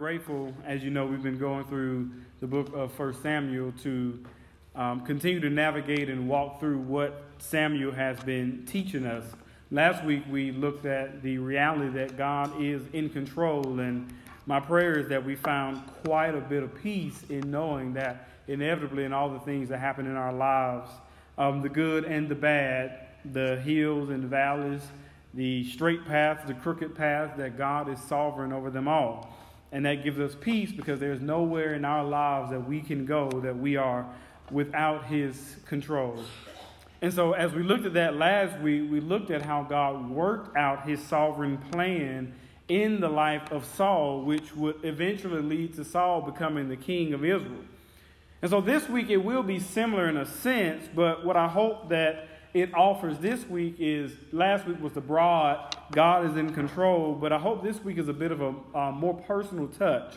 grateful, as you know, we've been going through the book of First Samuel to um, continue to navigate and walk through what Samuel has been teaching us. Last week we looked at the reality that God is in control, and my prayer is that we found quite a bit of peace in knowing that inevitably in all the things that happen in our lives, um, the good and the bad, the hills and the valleys, the straight paths, the crooked paths, that God is sovereign over them all. And that gives us peace because there's nowhere in our lives that we can go that we are without His control. And so, as we looked at that last week, we looked at how God worked out His sovereign plan in the life of Saul, which would eventually lead to Saul becoming the king of Israel. And so, this week it will be similar in a sense, but what I hope that it offers this week is last week was the broad God is in control, but I hope this week is a bit of a uh, more personal touch.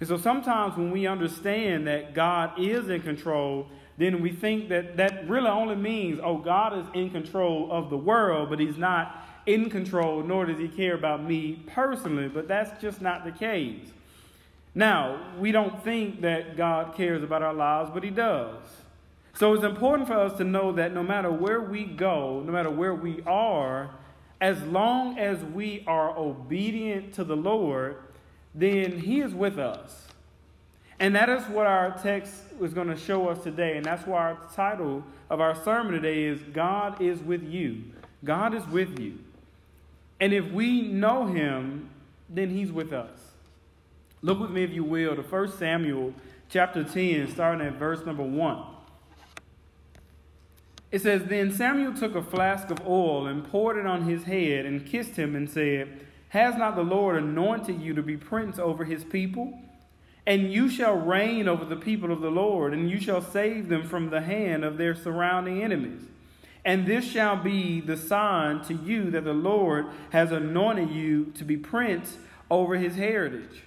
And so sometimes when we understand that God is in control, then we think that that really only means, oh, God is in control of the world, but He's not in control, nor does He care about me personally. But that's just not the case. Now, we don't think that God cares about our lives, but He does. So it's important for us to know that no matter where we go, no matter where we are, as long as we are obedient to the Lord, then He is with us. And that is what our text is going to show us today. And that's why our title of our sermon today is God is with you. God is with you. And if we know Him, then He's with us. Look with me, if you will, to 1 Samuel chapter 10, starting at verse number 1. It says, Then Samuel took a flask of oil and poured it on his head and kissed him and said, Has not the Lord anointed you to be prince over his people? And you shall reign over the people of the Lord, and you shall save them from the hand of their surrounding enemies. And this shall be the sign to you that the Lord has anointed you to be prince over his heritage.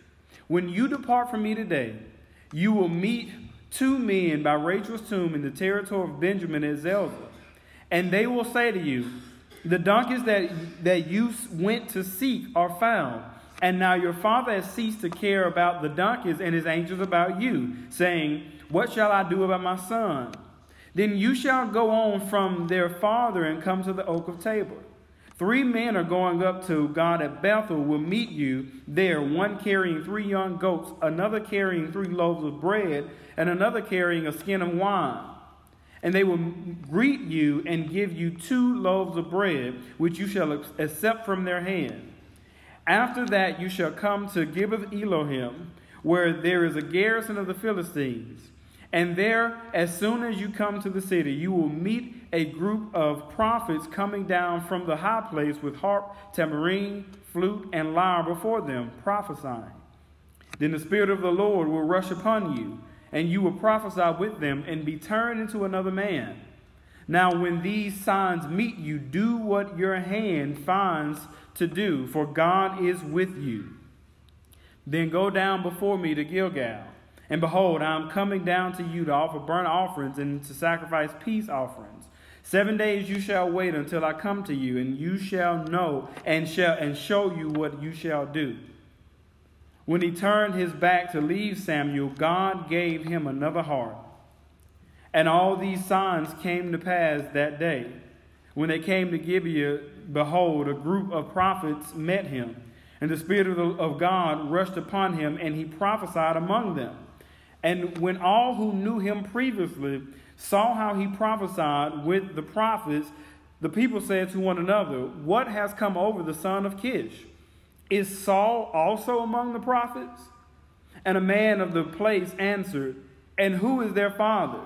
When you depart from me today, you will meet two men by Rachel's tomb in the territory of Benjamin at Zelzah. And they will say to you, The donkeys that, that you went to seek are found. And now your father has ceased to care about the donkeys and his angels about you, saying, What shall I do about my son? Then you shall go on from their father and come to the oak of Tabor. Three men are going up to God at Bethel will meet you there, one carrying three young goats, another carrying three loaves of bread, and another carrying a skin of wine. And they will greet you and give you two loaves of bread, which you shall accept from their hand. After that, you shall come to Gibeath Elohim, where there is a garrison of the Philistines. And there, as soon as you come to the city, you will meet a group of prophets coming down from the high place with harp, tambourine, flute, and lyre before them, prophesying. Then the Spirit of the Lord will rush upon you, and you will prophesy with them and be turned into another man. Now, when these signs meet you, do what your hand finds to do, for God is with you. Then go down before me to Gilgal. And behold, I am coming down to you to offer burnt offerings and to sacrifice peace offerings. Seven days you shall wait until I come to you, and you shall know and shall and show you what you shall do. When he turned his back to leave Samuel, God gave him another heart. And all these signs came to pass that day. When they came to Gibeah, behold, a group of prophets met him, and the Spirit of, the, of God rushed upon him, and he prophesied among them. And when all who knew him previously saw how he prophesied with the prophets, the people said to one another, What has come over the son of Kish? Is Saul also among the prophets? And a man of the place answered, And who is their father?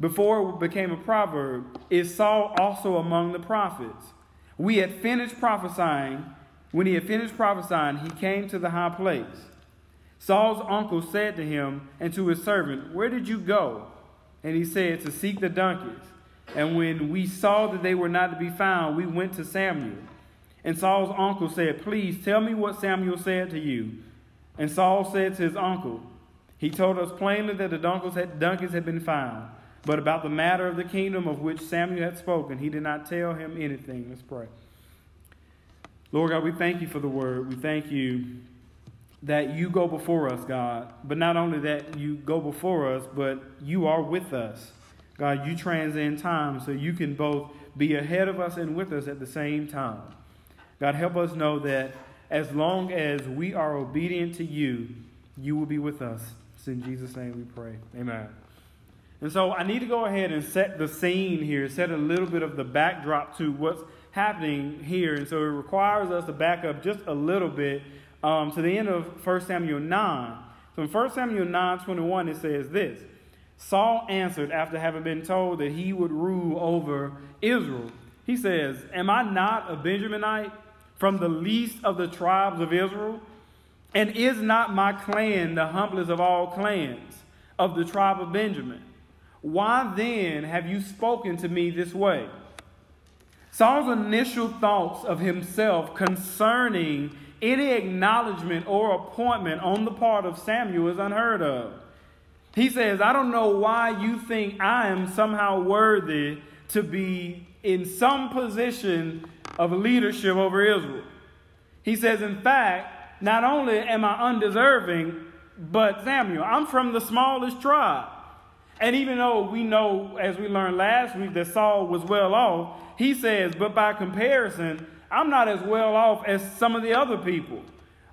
Before it became a proverb, Is Saul also among the prophets? We had finished prophesying. When he had finished prophesying, he came to the high place. Saul's uncle said to him and to his servant, Where did you go? And he said, To seek the donkeys. And when we saw that they were not to be found, we went to Samuel. And Saul's uncle said, Please tell me what Samuel said to you. And Saul said to his uncle, He told us plainly that the donkeys had, been found. But about the matter of the kingdom of which Samuel had spoken, he did not tell him anything. Let's pray. Lord God, we thank you for the word. We thank you that you go before us, God. But not only that you go before us, but you are with us. God, you transcend time so you can both be ahead of us and with us at the same time. God, help us know that as long as we are obedient to you, you will be with us. It's in Jesus' name we pray. Amen. And so I need to go ahead and set the scene here, set a little bit of the backdrop to what's happening here. And so it requires us to back up just a little bit um, to the end of 1 Samuel 9. So in 1 Samuel 9 21, it says this Saul answered after having been told that he would rule over Israel. He says, Am I not a Benjaminite from the least of the tribes of Israel? And is not my clan the humblest of all clans of the tribe of Benjamin? Why then have you spoken to me this way? Saul's initial thoughts of himself concerning any acknowledgement or appointment on the part of Samuel is unheard of. He says, I don't know why you think I am somehow worthy to be in some position of leadership over Israel. He says, in fact, not only am I undeserving, but Samuel, I'm from the smallest tribe. And even though we know, as we learned last week, that Saul was well off, he says, but by comparison, I'm not as well off as some of the other people.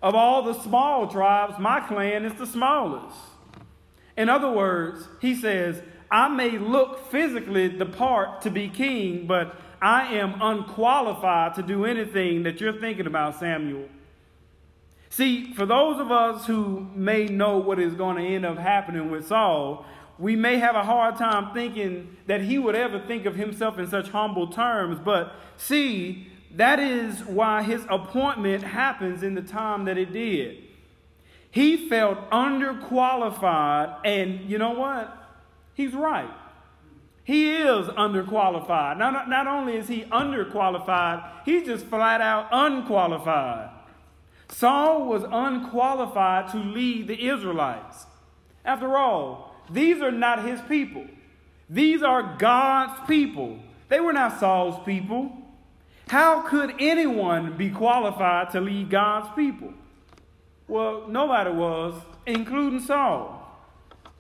Of all the small tribes, my clan is the smallest. In other words, he says, I may look physically the part to be king, but I am unqualified to do anything that you're thinking about, Samuel. See, for those of us who may know what is going to end up happening with Saul, we may have a hard time thinking that he would ever think of himself in such humble terms. But see, that is why his appointment happens in the time that it did. He felt underqualified, and you know what? He's right. He is underqualified. Not, not only is he underqualified, he's just flat out unqualified. Saul was unqualified to lead the Israelites. After all, these are not his people. These are God's people. They were not Saul's people. How could anyone be qualified to lead God's people? Well, nobody was, including Saul.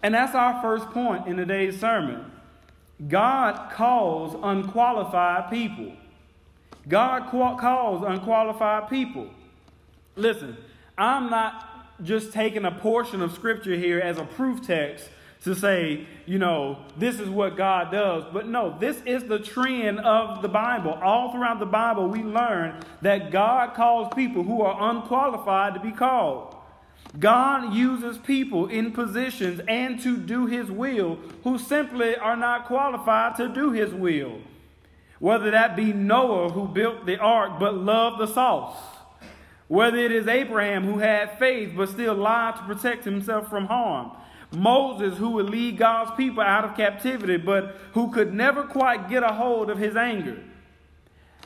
And that's our first point in today's sermon. God calls unqualified people. God calls unqualified people. Listen, I'm not just taking a portion of scripture here as a proof text to say, you know, this is what God does. But no, this is the trend of the Bible. All throughout the Bible, we learn that God calls people who are unqualified to be called. God uses people in positions and to do his will who simply are not qualified to do his will. Whether that be Noah who built the ark but loved the sauce, whether it is Abraham who had faith but still lied to protect himself from harm, Moses, who would lead God's people out of captivity, but who could never quite get a hold of his anger.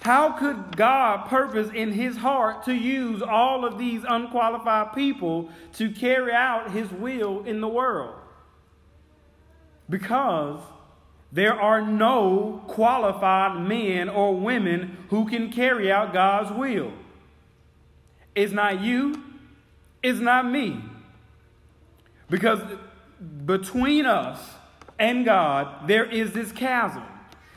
How could God purpose in his heart to use all of these unqualified people to carry out his will in the world? Because there are no qualified men or women who can carry out God's will. It's not you, it's not me. Because between us and God, there is this chasm.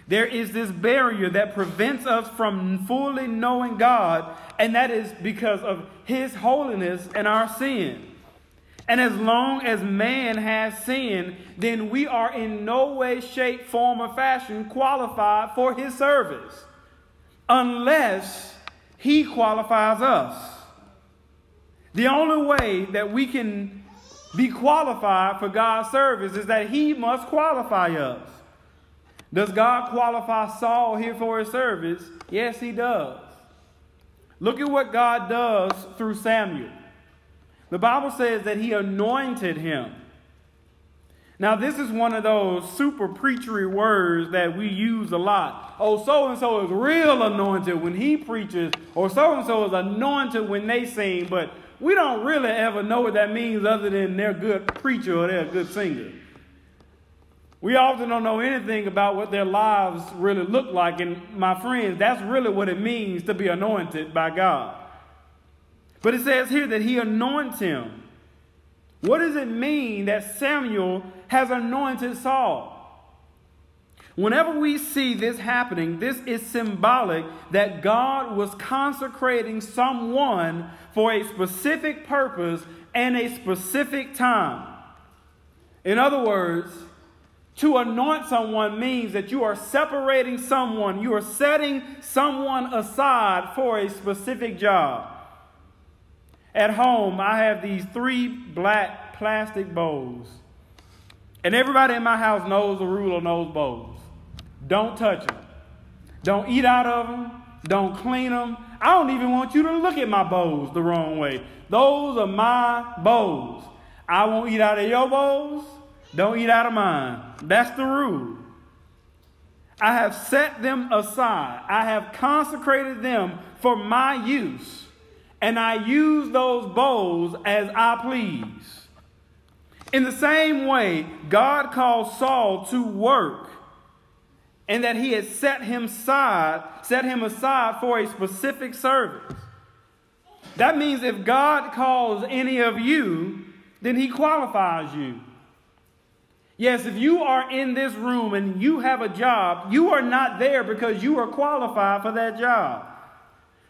There is this barrier that prevents us from fully knowing God, and that is because of His holiness and our sin. And as long as man has sin, then we are in no way, shape, form, or fashion qualified for His service unless He qualifies us. The only way that we can be qualified for God's service is that He must qualify us. Does God qualify Saul here for his service? Yes, He does. Look at what God does through Samuel. The Bible says that He anointed him. Now, this is one of those super preachery words that we use a lot. Oh, so and so is real anointed when he preaches, or so and so is anointed when they sing, but we don't really ever know what that means other than they're a good preacher or they're a good singer. We often don't know anything about what their lives really look like. And my friends, that's really what it means to be anointed by God. But it says here that he anoints him. What does it mean that Samuel has anointed Saul? Whenever we see this happening, this is symbolic that God was consecrating someone for a specific purpose and a specific time. In other words, to anoint someone means that you are separating someone, you are setting someone aside for a specific job. At home, I have these three black plastic bowls. And everybody in my house knows the rule on those bowls. Don't touch them. Don't eat out of them. Don't clean them. I don't even want you to look at my bowls the wrong way. Those are my bowls. I won't eat out of your bowls. Don't eat out of mine. That's the rule. I have set them aside. I have consecrated them for my use. And I use those bowls as I please. In the same way, God called Saul to work and that he had set him aside, set him aside for a specific service. That means if God calls any of you, then he qualifies you. Yes, if you are in this room and you have a job, you are not there because you are qualified for that job.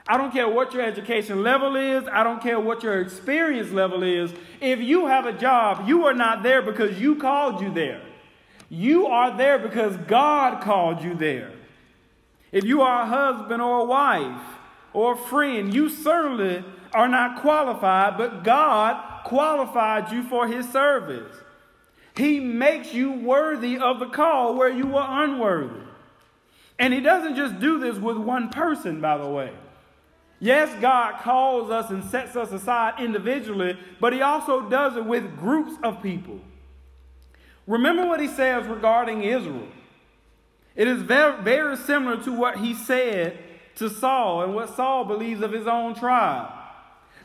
I don't care what your education level is. I don't care what your experience level is. If you have a job, you are not there because you called you there. You are there because God called you there. If you are a husband or a wife or a friend, you certainly are not qualified, but God qualified you for his service. He makes you worthy of the call where you were unworthy. And he doesn't just do this with one person, by the way. Yes, God calls us and sets us aside individually, but he also does it with groups of people. Remember what he says regarding Israel. It is very, very similar to what he said to Saul and what Saul believes of his own tribe.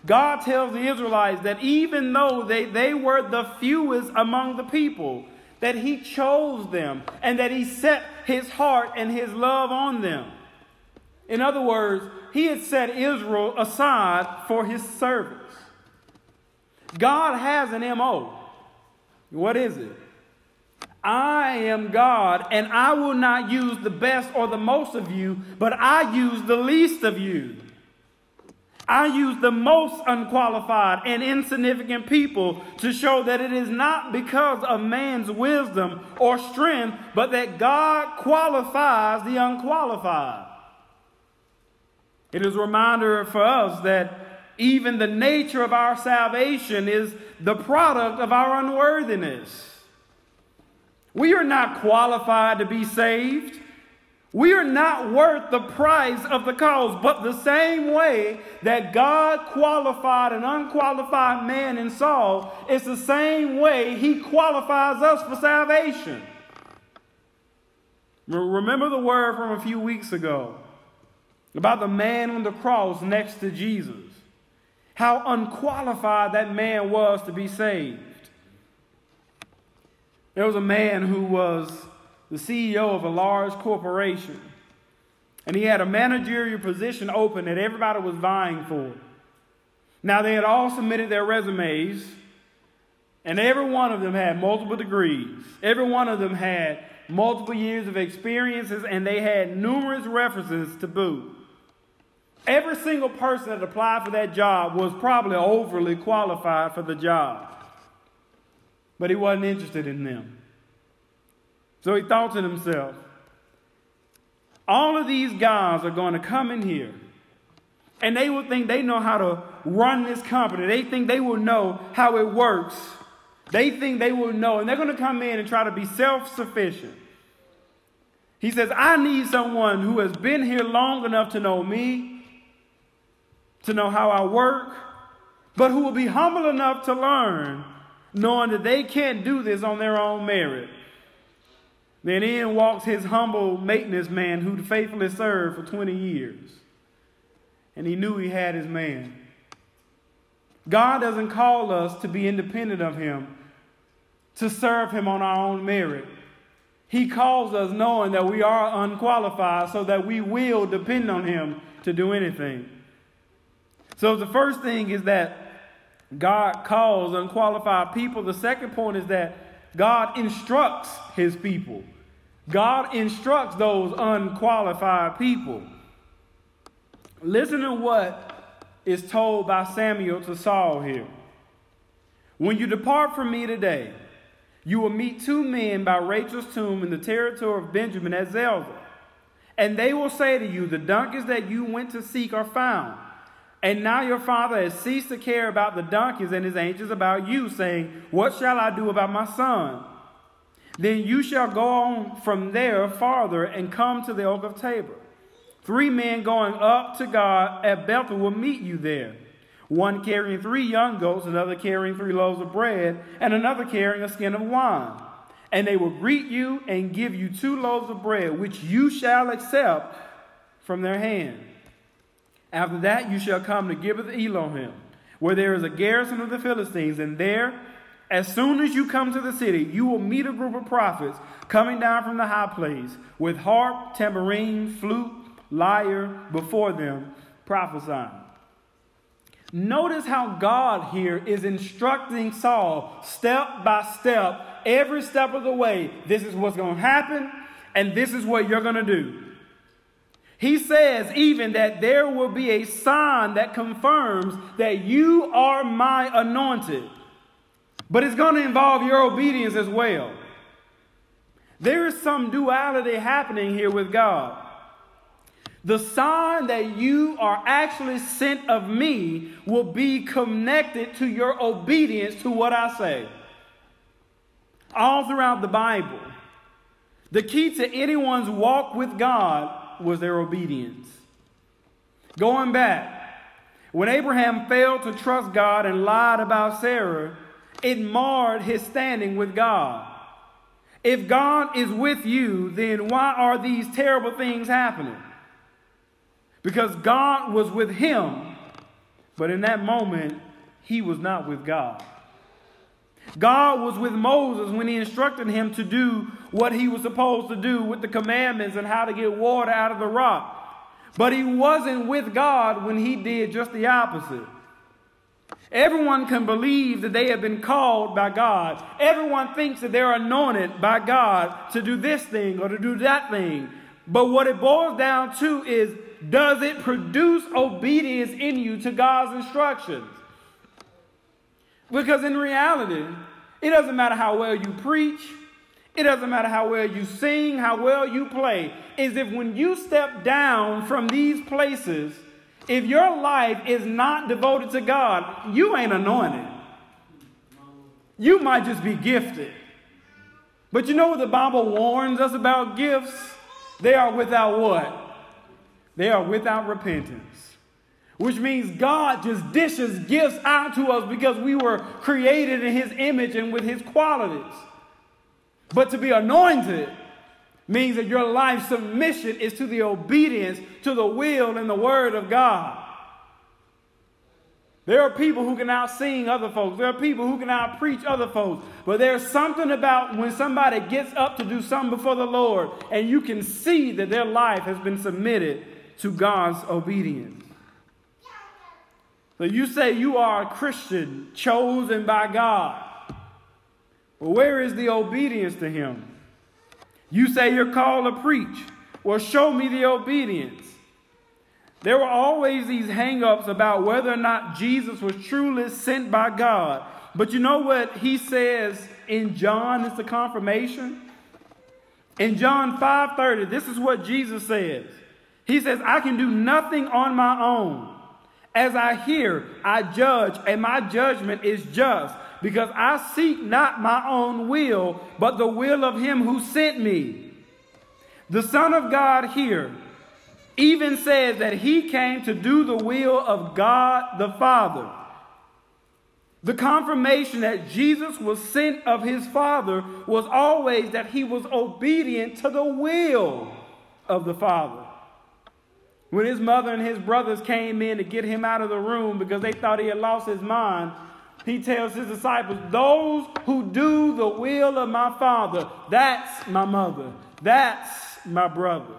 God tells the Israelites that even though they, they were the fewest among the people, that he chose them and that he set his heart and his love on them. In other words, he had set Israel aside for his service. God has an MO. What is it? I am God, and I will not use the best or the most of you, but I use the least of you. I use the most unqualified and insignificant people to show that it is not because of man's wisdom or strength, but that God qualifies the unqualified. It is a reminder for us that even the nature of our salvation is the product of our unworthiness. We are not qualified to be saved. We are not worth the price of the cause, but the same way that God qualified an unqualified man in Saul, it's the same way he qualifies us for salvation. Remember the word from a few weeks ago about the man on the cross next to Jesus. How unqualified that man was to be saved. There was a man who was the CEO of a large corporation, and he had a managerial position open that everybody was vying for. Now, they had all submitted their resumes, and every one of them had multiple degrees. Every one of them had multiple years of experiences, and they had numerous references to boot. Every single person that applied for that job was probably overly qualified for the job but he wasn't interested in them. So he thought to himself, all of these guys are going to come in here and they will think they know how to run this company. They think they will know how it works. They think they will know, and they're going to come in and try to be self sufficient. He says, I need someone who has been here long enough to know me, to know how I work, but who will be humble enough to learn knowing that they can't do this on their own merit. Then in walks his humble maintenance man who faithfully served for 20 years. And he knew he had his man. God doesn't call us to be independent of him, to serve him on our own merit. He calls us knowing that we are unqualified so that we will depend on him to do anything. So the first thing is that God calls unqualified people. The second point is that God instructs his people. God instructs those unqualified people. Listen to what is told by Samuel to Saul here. When you depart from me today, you will meet two men by Rachel's tomb in the territory of Benjamin at Zelzah. And they will say to you, The donkeys that you went to seek are found. And now your father has ceased to care about the donkeys and is anxious about you, saying, What shall I do about my son? Then you shall go on from there farther and come to the oak of Tabor. Three men going up to God at Bethel will meet you there. One carrying three young goats, another carrying three loaves of bread, and another carrying a skin of wine. And they will greet you and give you two loaves of bread, which you shall accept from their hand. After that, you shall come to Gibeath Elohim, where there is a garrison of the Philistines, and there, as soon as you come to the city, you will meet a group of prophets coming down from the high place with harp, tambourine, flute, lyre before them, prophesying. Notice how God here is instructing Saul step by step, every step of the way. This is what's going to happen, and this is what you're going to do. He says even that there will be a sign that confirms that you are my anointed. But it's going to involve your obedience as well. There is some duality happening here with God. The sign that you are actually sent of me will be connected to your obedience to what I say. All throughout the Bible, the key to anyone's walk with God was their obedience. Going back, when Abraham failed to trust God and lied about Sarah, it marred his standing with God. If God is with you, then why are these terrible things happening? Because God was with him, but in that moment, he was not with God. God was with Moses when he instructed him to do what he was supposed to do with the commandments and how to get water out of the rock. But he wasn't with God when he did just the opposite. Everyone can believe that they have been called by God. Everyone thinks that they're anointed by God to do this thing or to do that thing. But what it boils down to is does it produce obedience in you to God's instructions? Because in reality, it doesn't matter how well you preach, it doesn't matter how well you sing, how well you play. Is if when you step down from these places, if your life is not devoted to God, you ain't anointed. You might just be gifted. But you know what the Bible warns us about gifts? They are without what? They are without repentance which means God just dishes gifts out to us because we were created in His image and with His qualities. But to be anointed means that your life submission is to the obedience to the will and the word of God. There are people who can out sing other folks. There are people who can out preach other folks. But there's something about when somebody gets up to do something before the Lord and you can see that their life has been submitted to God's obedience. So you say you are a Christian chosen by God. Well, where is the obedience to Him? You say you're called to preach. Well, show me the obedience. There were always these hang ups about whether or not Jesus was truly sent by God. But you know what he says in John? It's the confirmation. In John 5:30, this is what Jesus says. He says, I can do nothing on my own. As I hear, I judge, and my judgment is just, because I seek not my own will, but the will of him who sent me. The Son of God here even says that he came to do the will of God the Father. The confirmation that Jesus was sent of his Father was always that he was obedient to the will of the Father. When his mother and his brothers came in to get him out of the room because they thought he had lost his mind, he tells his disciples, Those who do the will of my Father, that's my mother, that's my brother.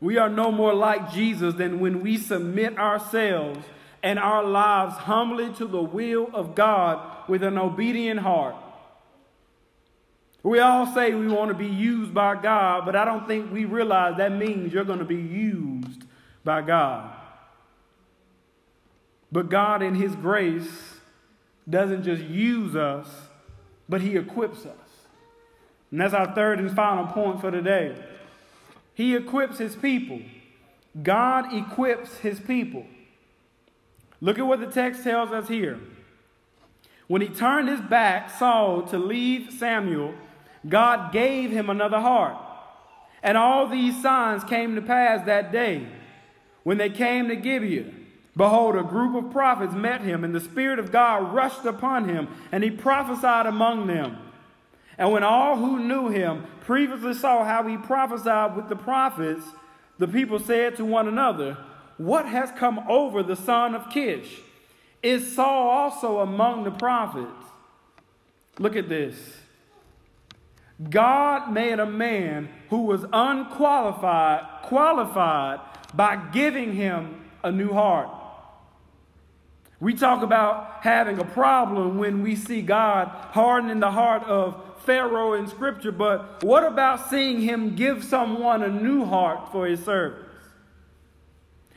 We are no more like Jesus than when we submit ourselves and our lives humbly to the will of God with an obedient heart. We all say we want to be used by God, but I don't think we realize that means you're going to be used by God. But God, in His grace, doesn't just use us, but He equips us. And that's our third and final point for today. He equips His people. God equips His people. Look at what the text tells us here. When he turned his back, Saul, to leave Samuel, God gave him another heart. And all these signs came to pass that day. When they came to Gibeah, behold, a group of prophets met him, and the Spirit of God rushed upon him, and he prophesied among them. And when all who knew him previously saw how he prophesied with the prophets, the people said to one another, What has come over the son of Kish? Is Saul also among the prophets? Look at this. God made a man who was unqualified qualified by giving him a new heart. We talk about having a problem when we see God hardening the heart of Pharaoh in Scripture, but what about seeing him give someone a new heart for his service?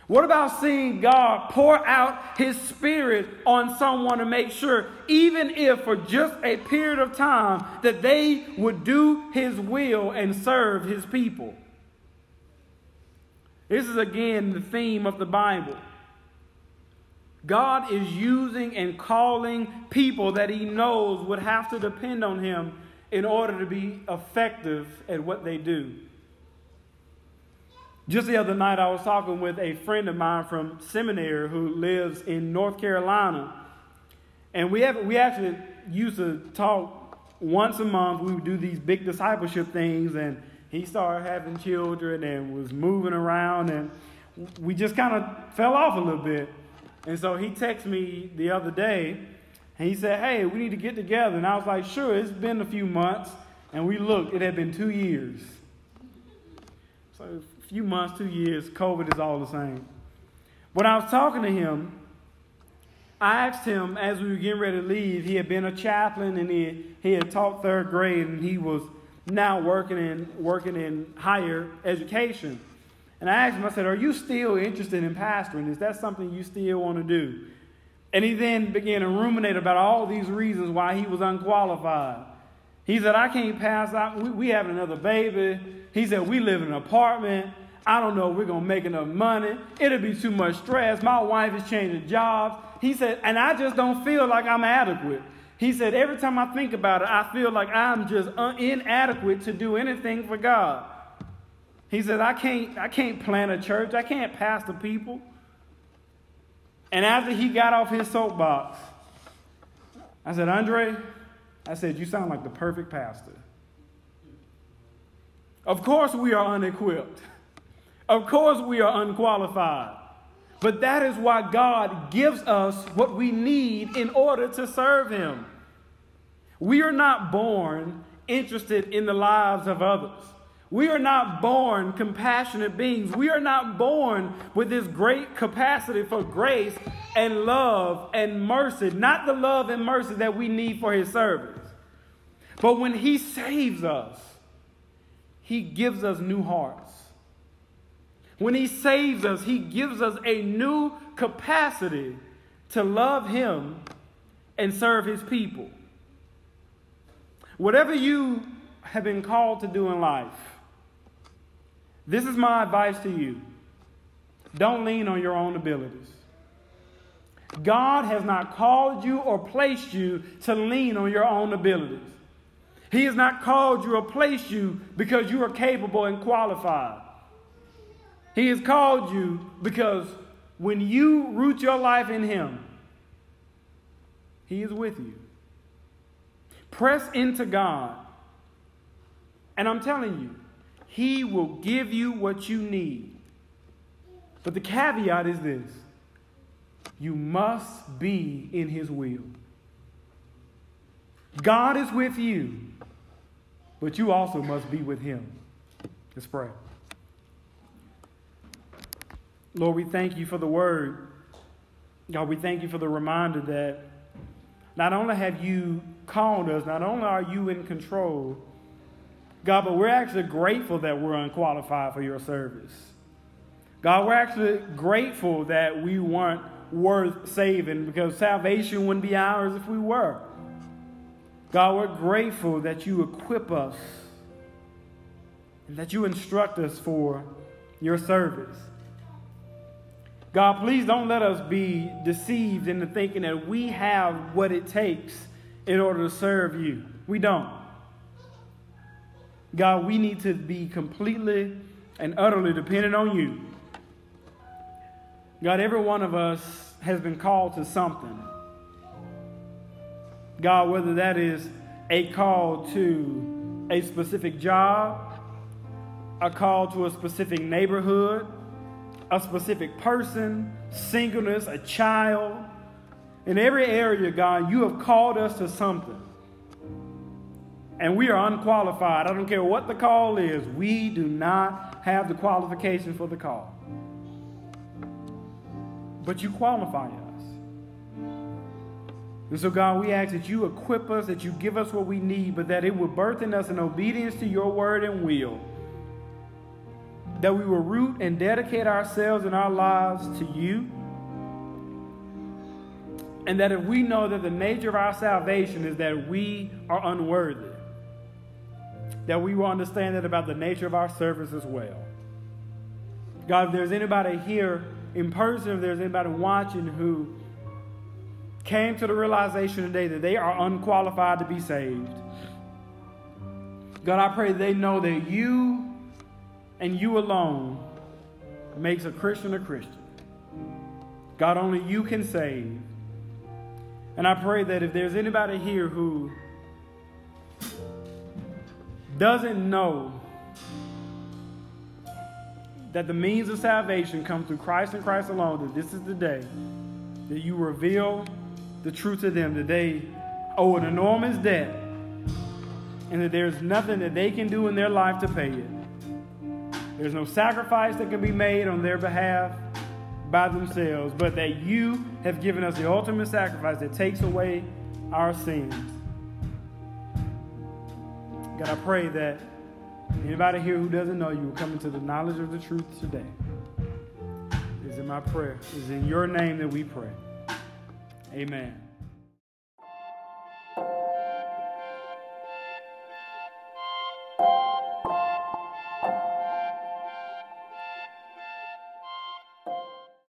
What about seeing God pour out his spirit on someone to make sure, even if for just a period of time, that they would do his will and serve his people? This is again the theme of the Bible. God is using and calling people that he knows would have to depend on him in order to be effective at what they do. Just the other night, I was talking with a friend of mine from seminary who lives in North Carolina. And we, have, we actually used to talk once a month. We would do these big discipleship things, and he started having children and was moving around, and we just kind of fell off a little bit. And so he texted me the other day, and he said, Hey, we need to get together. And I was like, Sure, it's been a few months. And we looked, it had been two years. So few months, two years, COVID is all the same. When I was talking to him, I asked him as we were getting ready to leave, he had been a chaplain and he, he had taught third grade and he was now working in, working in higher education. And I asked him, I said, Are you still interested in pastoring? Is that something you still want to do? And he then began to ruminate about all these reasons why he was unqualified. He said, I can't pass out. We, we have another baby. He said, We live in an apartment. I don't know if we're going to make enough money. It'll be too much stress. My wife is changing jobs. He said, and I just don't feel like I'm adequate. He said, every time I think about it, I feel like I'm just un- inadequate to do anything for God. He said, I can't, I can't plant a church. I can't pastor people. And after he got off his soapbox, I said, Andre, I said, You sound like the perfect pastor. Of course, we are unequipped. Of course, we are unqualified. But that is why God gives us what we need in order to serve Him. We are not born interested in the lives of others. We are not born compassionate beings. We are not born with this great capacity for grace and love and mercy, not the love and mercy that we need for His service. But when He saves us, He gives us new hearts. When He saves us, He gives us a new capacity to love Him and serve His people. Whatever you have been called to do in life, this is my advice to you. Don't lean on your own abilities. God has not called you or placed you to lean on your own abilities. He has not called you or placed you because you are capable and qualified. He has called you because when you root your life in Him, He is with you. Press into God. And I'm telling you, He will give you what you need. But the caveat is this you must be in His will. God is with you, but you also must be with Him. Let's pray. Lord, we thank you for the word. God, we thank you for the reminder that not only have you called us, not only are you in control, God, but we're actually grateful that we're unqualified for your service. God, we're actually grateful that we weren't worth saving because salvation wouldn't be ours if we were. God, we're grateful that you equip us and that you instruct us for your service. God, please don't let us be deceived into thinking that we have what it takes in order to serve you. We don't. God, we need to be completely and utterly dependent on you. God, every one of us has been called to something. God, whether that is a call to a specific job, a call to a specific neighborhood, a specific person, singleness, a child. In every area, God, you have called us to something. And we are unqualified. I don't care what the call is, we do not have the qualification for the call but you qualify us. And so, God, we ask that you equip us, that you give us what we need, but that it will birth in us an obedience to your word and will. That we will root and dedicate ourselves and our lives to you. And that if we know that the nature of our salvation is that we are unworthy, that we will understand that about the nature of our service as well. God, if there's anybody here in person, if there's anybody watching who came to the realization today that they are unqualified to be saved, God, I pray they know that you and you alone makes a Christian a Christian. God, only you can save. And I pray that if there's anybody here who doesn't know that the means of salvation come through Christ and Christ alone, that this is the day that you reveal the truth to them, that they owe an enormous debt, and that there's nothing that they can do in their life to pay it. There's no sacrifice that can be made on their behalf by themselves, but that you have given us the ultimate sacrifice that takes away our sins. God, I pray that Anybody here who doesn't know you will come into the knowledge of the truth today. Is in my prayer. Is in your name that we pray. Amen.